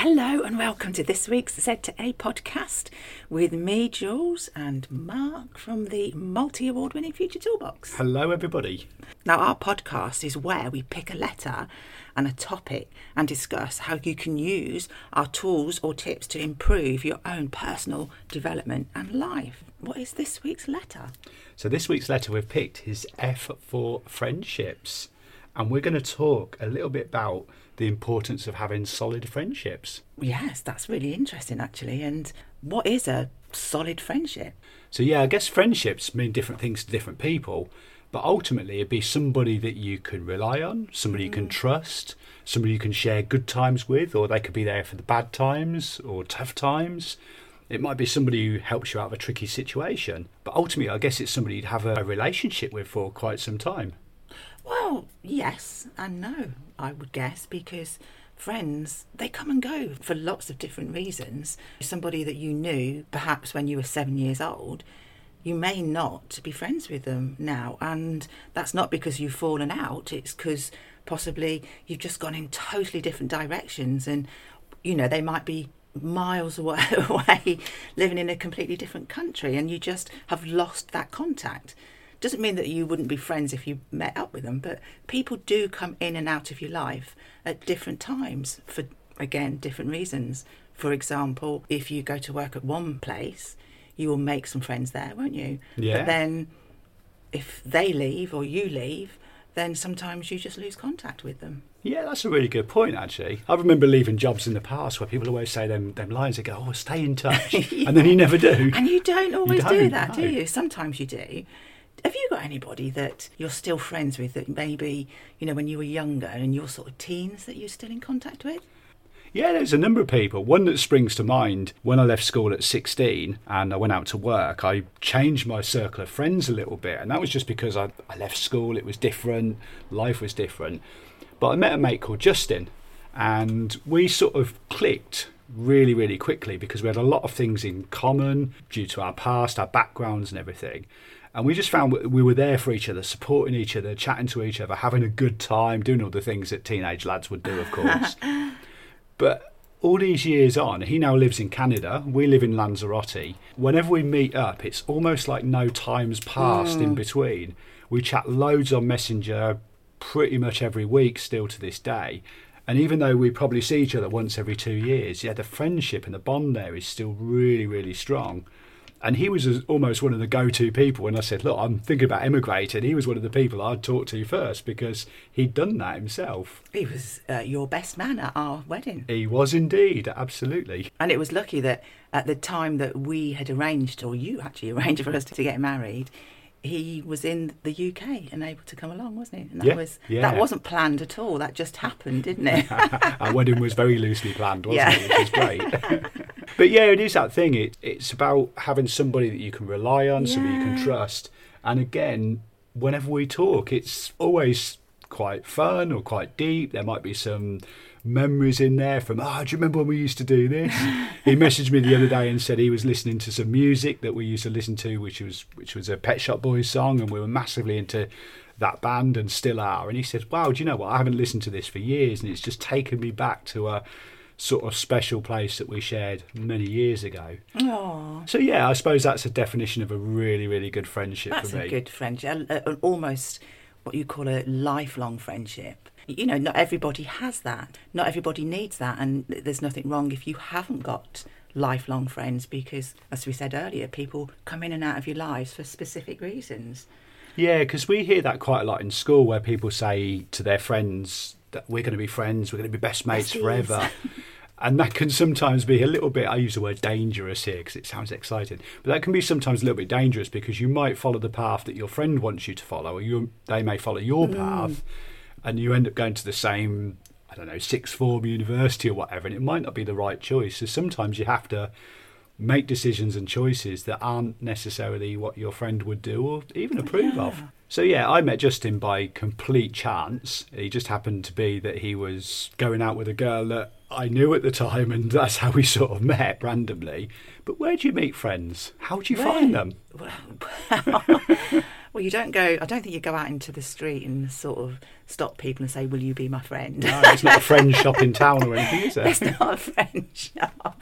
Hello and welcome to this week's Z to A podcast with me, Jules, and Mark from the multi award winning Future Toolbox. Hello, everybody. Now, our podcast is where we pick a letter and a topic and discuss how you can use our tools or tips to improve your own personal development and life. What is this week's letter? So, this week's letter we've picked is F for friendships, and we're going to talk a little bit about the importance of having solid friendships. Yes, that's really interesting, actually. And what is a solid friendship? So, yeah, I guess friendships mean different things to different people, but ultimately it'd be somebody that you can rely on, somebody you can mm. trust, somebody you can share good times with, or they could be there for the bad times or tough times. It might be somebody who helps you out of a tricky situation, but ultimately, I guess it's somebody you'd have a, a relationship with for quite some time. Well, yes and no, I would guess, because friends, they come and go for lots of different reasons. Somebody that you knew perhaps when you were seven years old, you may not be friends with them now. And that's not because you've fallen out, it's because possibly you've just gone in totally different directions. And, you know, they might be miles away, living in a completely different country, and you just have lost that contact doesn't mean that you wouldn't be friends if you met up with them, but people do come in and out of your life at different times for, again, different reasons. For example, if you go to work at one place, you will make some friends there, won't you? Yeah. But then if they leave or you leave, then sometimes you just lose contact with them. Yeah, that's a really good point, actually. I remember leaving jobs in the past where people always say them, them lines, they go, oh, stay in touch. Yeah. And then you never do. And you don't always do don't, that, do you? Sometimes you do. Have you got anybody that you're still friends with that maybe, you know, when you were younger and you're sort of teens that you're still in contact with? Yeah, there's a number of people. One that springs to mind when I left school at 16 and I went out to work, I changed my circle of friends a little bit. And that was just because I, I left school, it was different, life was different. But I met a mate called Justin and we sort of clicked really, really quickly because we had a lot of things in common due to our past, our backgrounds, and everything. And we just found we were there for each other, supporting each other, chatting to each other, having a good time, doing all the things that teenage lads would do, of course. But all these years on, he now lives in Canada. We live in Lanzarote. Whenever we meet up, it's almost like no time's passed in mm. between. We chat loads on Messenger pretty much every week still to this day. And even though we probably see each other once every two years, yeah, the friendship and the bond there is still really, really strong. And he was almost one of the go-to people when I said, "Look, I'm thinking about emigrating." He was one of the people I'd talk to first because he'd done that himself. He was uh, your best man at our wedding. He was indeed, absolutely. And it was lucky that at the time that we had arranged, or you actually arranged for us to get married, he was in the UK and able to come along, wasn't he? And that Yeah, was yeah. that wasn't planned at all. That just happened, didn't it? Our wedding was very loosely planned, wasn't Yeah. it? Which is great. but yeah, it is that thing. It, it's about having somebody that you can rely on, somebody you can trust. And again, whenever we talk, it's always quite fun or quite deep. There might be some memories in there from, oh, do you remember when we used to do this? he messaged me the other day and said he was listening to some music that we used to listen to, which was which was a Pet Shop Boys song, and we were massively into that band and still are. And he said, wow, do you know what? I haven't listened to this for years, and it's just taken me back to a sort of special place that we shared many years ago. Oh, So yeah, I suppose that's a definition of a really, really good friendship that's for me. a good friendship. Almost what you call a lifelong friendship. You know, not everybody has that. Not everybody needs that, and there's nothing wrong if you haven't got lifelong friends because, as we said earlier, people come in and out of your lives for specific reasons. Yeah, because we hear that quite a lot in school where people say to their friends that we're going to be friends, we're going to be best mates forever. and that can sometimes be a little bit, I use the word dangerous here because it sounds exciting, but that can be sometimes a little bit dangerous because you might follow the path that your friend wants you to follow, or you, they may follow your mm. path, and you end up going to the same I don't know, sixth form, university, or whatever, and it might not be the right choice. So sometimes you have to make decisions and choices that aren't necessarily what your friend would do or even approve of. So yeah, I met Justin by complete chance. He just happened to be that he was going out with a girl that I knew at the time, and that's how we sort of met randomly. But where do you meet friends? How do you find them? Well, you don't go. I don't think you go out into the street and sort of stop people and say, "Will you be my friend?" No, it's not a friend shop in town or anything, is it? it's not a friend shop.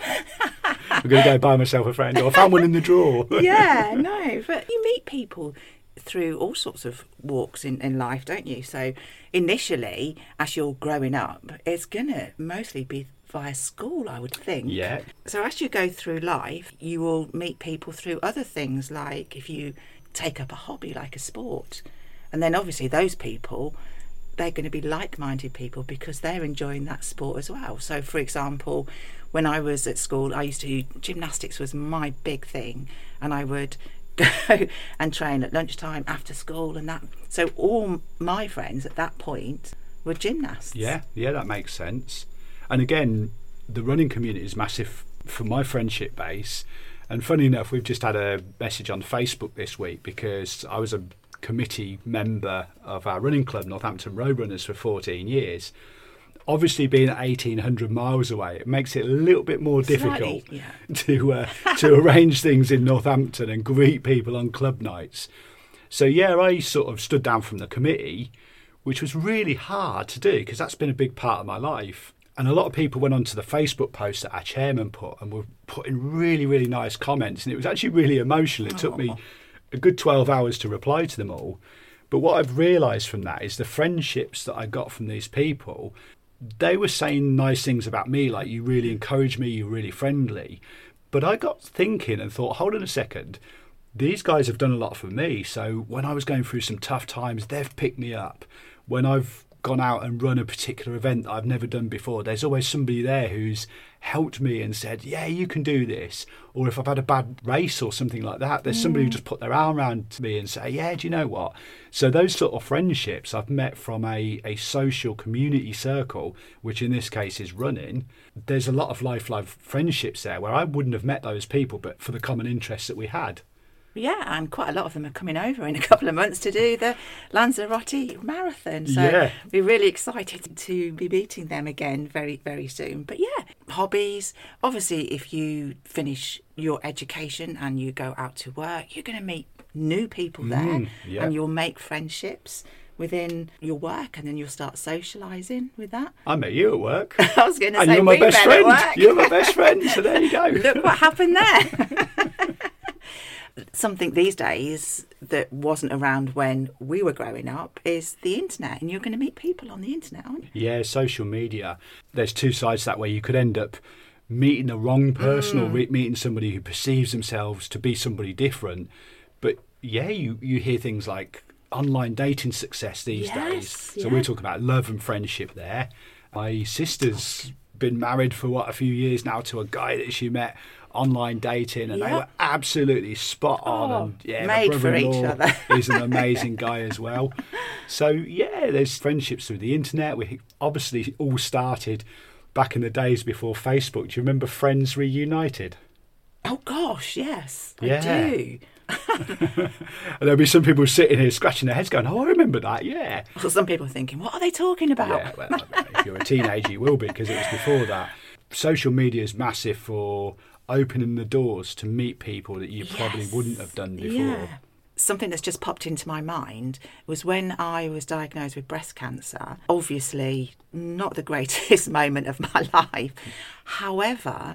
I'm going to go buy myself a friend, or I found one in the drawer. yeah, no, but you meet people through all sorts of walks in, in life, don't you? So initially, as you're growing up, it's gonna mostly be via school, I would think. Yeah. So as you go through life, you will meet people through other things, like if you take up a hobby like a sport, and then obviously those people. They're going to be like minded people because they're enjoying that sport as well. So, for example, when I was at school, I used to gymnastics was my big thing, and I would go and train at lunchtime after school and that. So all my friends at that point were gymnasts. Yeah, yeah, that makes sense. And again, the running community is massive for my friendship base. And funny enough, we've just had a message on Facebook this week because I was a committee member of our running club, Northampton Road Runners, for 14 years. Obviously, being 1,800 miles away, it makes it a little bit more difficult Slightly, yeah. to uh, to arrange things in Northampton and greet people on club nights. So yeah, I sort of stood down from the committee, which was really hard to do because that's been a big part of my life. And a lot of people went onto the Facebook post that our chairman put and were putting really, really nice comments. And it was actually really emotional. It took me a good 12 hours to reply to them all. But what I've realised from that is the friendships that I got from these people, they were saying nice things about me, like you really encouraged me, you're really friendly. But I got thinking and thought, hold on a second, these guys have done a lot for me. So when I was going through some tough times, they've picked me up. When I've gone out and run a particular event that I've never done before, there's always somebody there who's helped me and said, Yeah, you can do this. Or if I've had a bad race or something like that, there's somebody who mm. just put their arm around me and say, Yeah, do you know what? So those sort of friendships I've met from a, a social community circle, which in this case is running, there's a lot of lifelong friendships there where I wouldn't have met those people but for the common interests that we had. Yeah, and quite a lot of them are coming over in a couple of months to do the Lanzarote Marathon. So Yeah. we're really excited to be meeting them again very, very soon. But yeah, hobbies. Obviously, if you finish your education and you go out to work, you're going to meet new people there Mm, yeah. and you'll make friendships within your work and then you'll start socialising with that. I met you at work. I was going to and say, you're my best friend. at work. You're my best friend. So there you go. Look what happened there. Something these days that wasn't around when we were growing up is the internet, and you're going to meet people on the internet, aren't you? Yeah, social media. There's two sides that way you could end up meeting the wrong person or mm. re- meeting somebody who perceives themselves to be somebody different. But yeah, you, you hear things like online dating success these Yes, days. So yeah. we're talking about love and friendship there. My sister's been married for what a few years now to a guy that she met online dating and they were absolutely spot on Oh, and yeah made for each other. is an amazing guy as well so yeah there's friendships through the internet we obviously all started back in the days before facebook do you remember friends reunited Oh gosh, yes, Yeah. I do. and there'll be some people sitting here scratching their heads going oh i remember that yeah Well, some people are thinking, what are they talking about? Yeah, well, I don't know. if you're a teenager, you will be because it was before that. Social media is massive for opening the doors to meet people that you probably wouldn't have done before. Yeah. Something that's just popped into my mind was when I was diagnosed with breast cancer. Obviously, not the greatest moment of my life. However,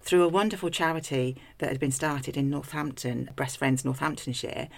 through a wonderful charity that had been started in Northampton, Breast Friends Northamptonshire,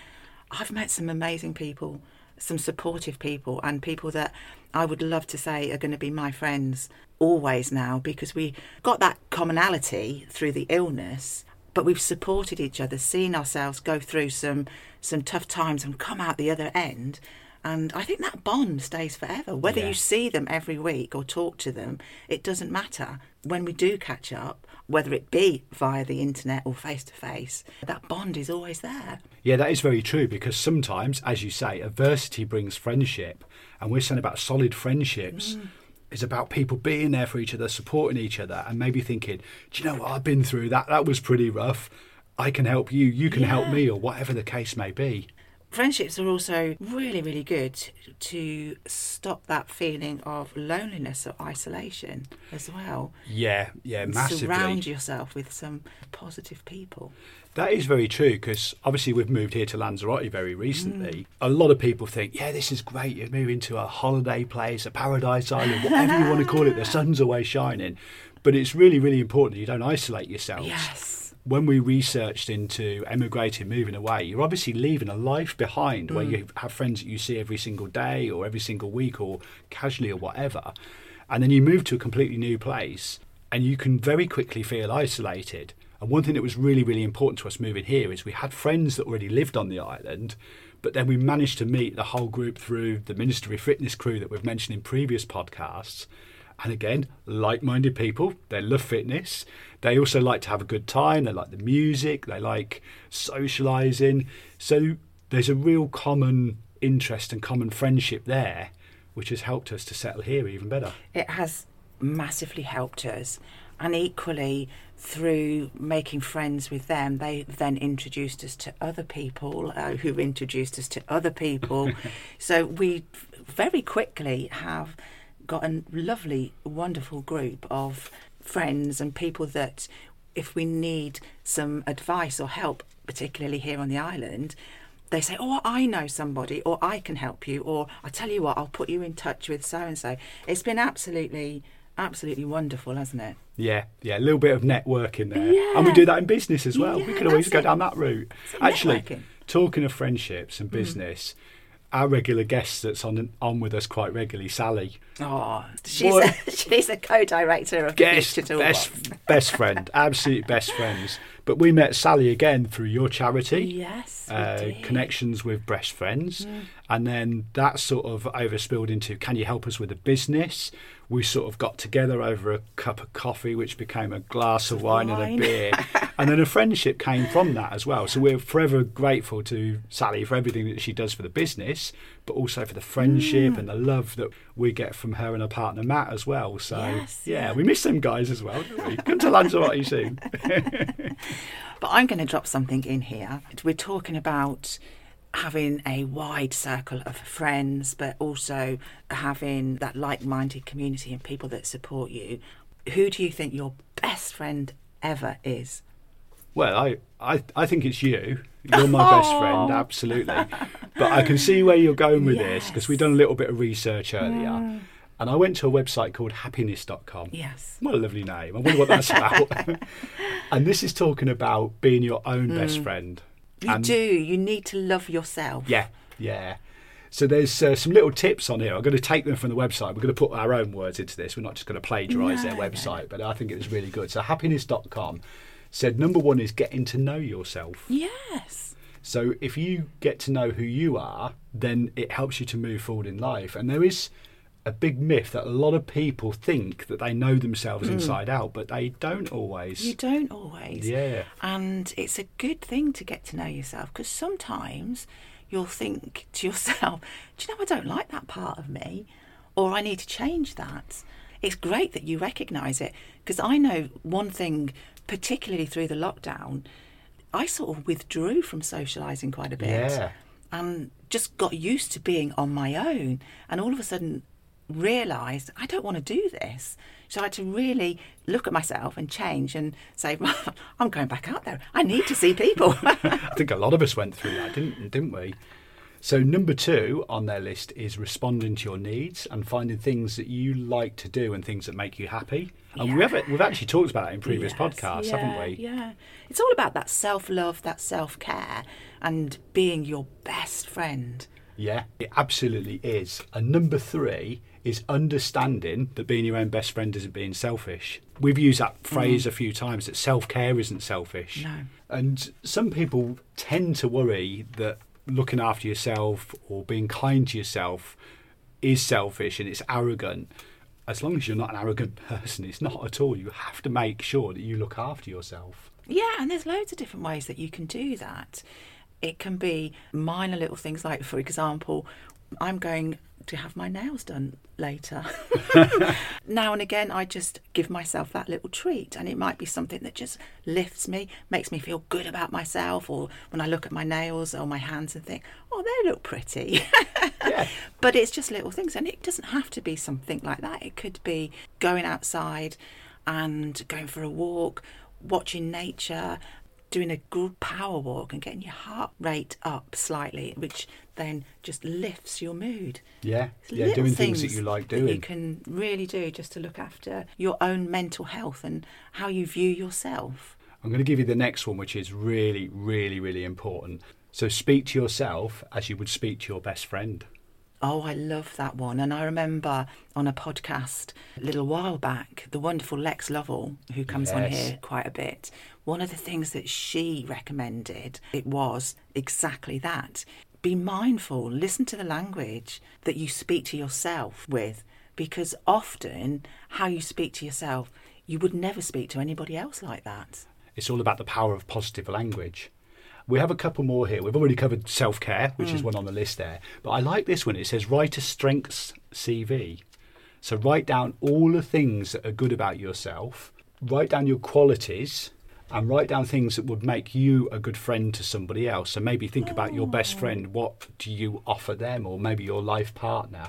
I've met some amazing people, some supportive people, and people that I would love to say are going to be my friends always now because we got that commonality through the illness but we've supported each other, seen ourselves go through some some tough times and come out the other end. And I think that bond stays forever. Whether Yeah. you see them every week or talk to them, it doesn't matter. When we do catch up, whether it be via the internet or face to face, that bond is always there. Yeah, that is very true because sometimes, as you say, adversity brings friendship, and we're saying about solid friendships. Mm. is about people being there for each other, supporting each other, and maybe thinking, do you know what? I've been through that. That was pretty rough. I can help you. You can help me, or whatever the case may be. Friendships are also really, really good to stop that feeling of loneliness or isolation as well. Yeah, yeah, massively. Surround yourself with some positive people. That is very true because obviously we've moved here to Lanzarote very recently. Mm. A lot of people think, yeah, this is great. You're moving to a holiday place, a paradise island, whatever you want to call it. The sun's always shining. But it's really, really important you don't isolate yourselves. Yes. When we researched into emigrating, moving away, you're obviously leaving a life behind where hmm. you have friends that you see every single day or every single week or casually or whatever. And then you move to a completely new place and you can very quickly feel isolated. And one thing that was really, really important to us moving here is we had friends that already lived on the island, but then we managed to meet the whole group through the Ministry of Fitness crew that we've mentioned in previous podcasts. And again, like minded people, they love fitness. They also like to have a good time. They like the music. They like socialising. So there's a real common interest and common friendship there, which has helped us to settle here even better. It has massively helped us. And equally, through making friends with them, they then introduced us to other people uh, who introduced us to other people. so we very quickly have got a lovely, wonderful group of friends and people that, if we need some advice or help, particularly here on the island, they say, Oh, I know somebody, or I can help you, or I tell you what, I'll put you in touch with so and so. It's been absolutely, absolutely wonderful, hasn't it? Yeah, yeah, a little bit of networking there. Yeah. And we do that in business as well. we Yeah, could always go down that route. Actually. Mm. talking of friendships and business, our regular guest that's on on with us quite regularly, Sally. Oh, she's a, she's a co-director of Guest, Future best, best friend, absolute best friends. But we met Sally again through your charity. Yes, uh, connections with Breast Friends, and then that sort of overspilled into can you help us with a business? We sort of got together over a cup of coffee, which became a glass of wine, and a beer, and then a friendship came from that as well. So we're forever grateful to Sally for everything that she does for the business, but also for the Mm. friendship and the love that we get from her and her partner Matt as well. So Yes, yeah, yeah. we miss them guys as well, don't we? Come to Lanzarote soon. But I'm going to drop something in here. We're talking about having a wide circle of friends, but also having that like minded community and people that support you. Who do you think your best friend ever is? Well, I, I, I think it's you. You're my best friend, Oh. absolutely. But I can see where you're going with this because we've done a little bit of research earlier. And I went to a website called happiness.com. Yes. What a lovely name. I wonder what that's about. and this is talking about being your own best friend. You And- do. You need to love yourself. Yeah, yeah. So there's uh, some little tips on here. I'm going to take them from the website. We're going to put our own words into this. We're not just going to plagiarise their No, no. website, but I think it was really good. So happiness.com said number one is getting to know yourself. Yes. So if you get to know who you are, then it helps you to move forward in life. And there is a big myth that a lot of people think that they know themselves hmm. inside out, but they don't always. You don't always. Yeah. And it's a good thing to get to know yourself because sometimes you'll think to yourself, do you know, I don't like that part of me, or I need to change that. It's great that you recognise it because I know one thing, particularly through the lockdown, I sort of withdrew from socialising quite a bit Yeah. and just got used to being on my own and all of a sudden realised I don't want to do this. So I had to really look at myself and change and say, I'm going back out there. I need to see people. I think a lot of us went through that, didn't didn't we? So number two on their list is responding to your needs and finding things that you like to do and things that make you happy. And we have we've actually talked about that in previous Yes, podcasts, yeah, haven't we? Yeah. It's all about that self love, that self care, and being your best friend. Yeah, it absolutely is. And number three is understanding that being your own best friend isn't being selfish. We've used that phrase mm. a few times that self care isn't selfish. No. And some people tend to worry that looking after yourself or being kind to yourself is selfish and it's arrogant. As long as you're not an arrogant person, it's not at all. You have to make sure that you look after yourself. Yeah, and there's loads of different ways that you can do that. It can be minor little things like, for example, I'm going to have my nails done later. now and again, I just give myself that little treat, and it might be something that just lifts me, makes me feel good about myself, or when I look at my nails or my hands and think, oh, they look pretty. Yeah. But it's just little things, and it doesn't have to be something like that. It could be going outside and going for a walk, watching nature, doing a good power walk, and getting your heart rate up slightly, which then just lifts your mood. Yeah, It's yeah, doing things that you like that you can really do just to look after your own mental health and how you view yourself. I'm going to give you the next one, which is really, really, really important. So speak to yourself as you would speak to your best friend. Oh, I love that one. And I remember on a podcast a little while back, the wonderful Lex Lovell, who comes on here quite a bit, one of the things that she recommended, it was exactly that. Be mindful, listen to the language that you speak to yourself with, because often how you speak to yourself, you would never speak to anybody else like that. It's all about the power of positive language. We have a couple more here. We've already covered self care, which Mm. is one on the list there. But I like this one. It says write a strengths CV. So write down all the things that are good about yourself, write down your qualities, and write down things that would make you a good friend to somebody else. So maybe think about your best friend. What do you offer them, or maybe your life partner?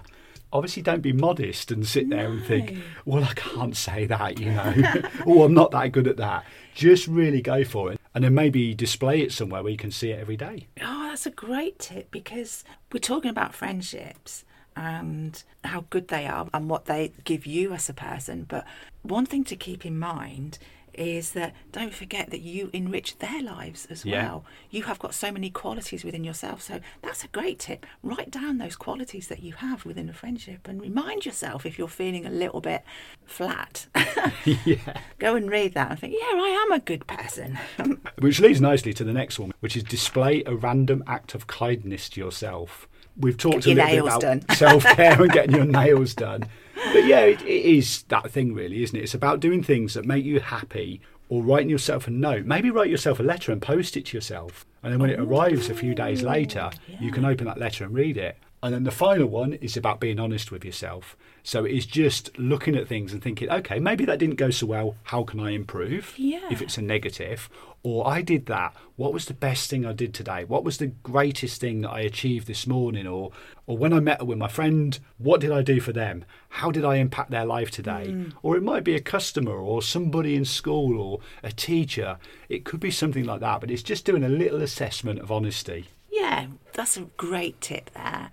Obviously, don't be modest and sit there and think, well, I can't say that, you know. oh, I'm not that good at that. Just really go for it. And then maybe display it somewhere where you can see it every day. Oh, that's a great tip because we're talking about friendships and how good they are and what they give you as a person. But one thing to keep in mind is that don't forget that you enrich their lives as Yeah. well. You have got so many qualities within yourself. So that's a great tip. Write down those qualities that you have within a friendship and remind yourself if you're feeling a little bit flat. yeah. Go and read that and think, yeah, I am a good person. Which leads nicely to the next one, which is display a random act of kindness to yourself. We've talked Get a little bit about self care and getting your nails done. But yeah, it, it is that thing, really, isn't it? It's about doing things that make you happy or writing yourself a note. Maybe write yourself a letter and post it to yourself. And then when it oh, arrives a few days later, you can open that letter and read it. And then the final one is about being honest with yourself. So it is just looking at things and thinking, okay, maybe that didn't go so well. How can I improve? Yeah. If it's a negative. Or I did that. What was the best thing I did today? What was the greatest thing that I achieved this morning? Or or when I met with my friend, what did I do for them? How did I impact their life today? Mm. Or it might be a customer or somebody in school or a teacher. It could be something like that, but it's just doing a little assessment of honesty. Yeah, that's a great tip there.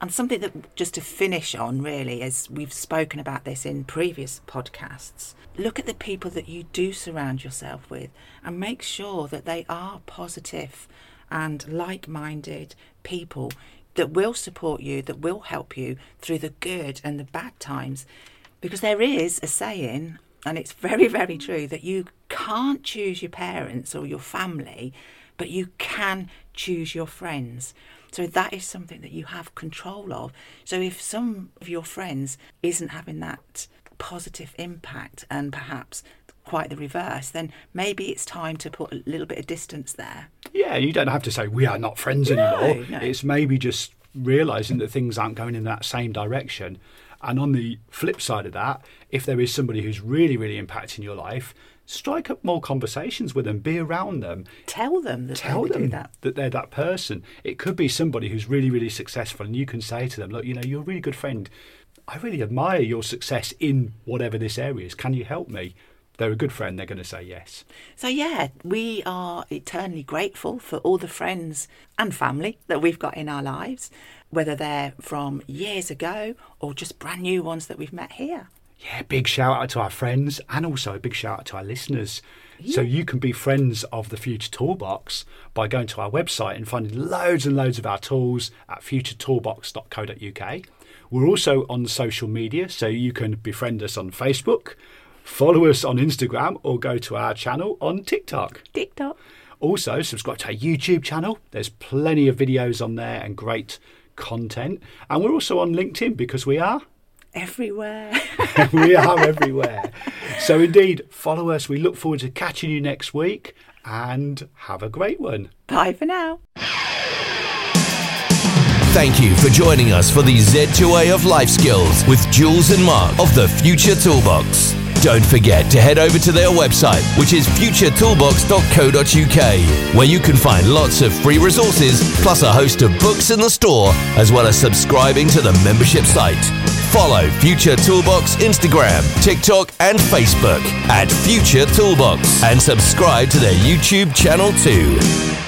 And something that just to finish on, really, as we've spoken about this in previous podcasts, look at the people that you do surround yourself with and make sure that they are positive and like minded people that will support you, that will help you through the good and the bad times. Because there is a saying, and it's very, very true, that you can't choose your parents or your family, but you can choose your friends. So that is something that you have control of. So if some of your friends isn't having that positive impact and perhaps quite the reverse, then maybe it's time to put a little bit of distance there. Yeah, you don't have to say we are not friends anymore. no. It's maybe just realizing that things aren't going in that same direction. And on the flip side of that, if there is somebody who's really, really impacting your life, strike up more conversations with them, be around them, Tell them that tell them do that. they're that person. It could be somebody who's really, really successful, and you can say to them, "Look, you know, you're a really good friend. I really admire your success in whatever this area is. Can you help me?" They're a good friend. They're going to say yes. So, yeah, we are eternally grateful for all the friends and family that we've got in our lives, whether they're from years ago or just brand new ones that we've met here. Yeah, big shout out to our friends and also a big shout out to our listeners. So you can be friends of the Future Toolbox by going to our website and finding loads and loads of our tools at futuretoolbox.co.uk. We're also on social media, so you can befriend us on Facebook, follow us on Instagram, or go to our channel on TikTok. TikTok. Also, subscribe to our YouTube channel. There's plenty of videos on there and great content. And we're also on LinkedIn because we are Everywhere. we are everywhere. So, indeed, follow us. We look forward to catching you next week and have a great one. Bye for now. Thank you for joining us for the Z2A of Life Skills with Jules and Mark of the Future Toolbox. Don't forget to head over to their website, which is futuretoolbox.co.uk, where you can find lots of free resources, plus a host of books in the store, as well as subscribing to the membership site. Follow Future Toolbox Instagram, TikTok, and Facebook at Future Toolbox, and subscribe to their YouTube channel too.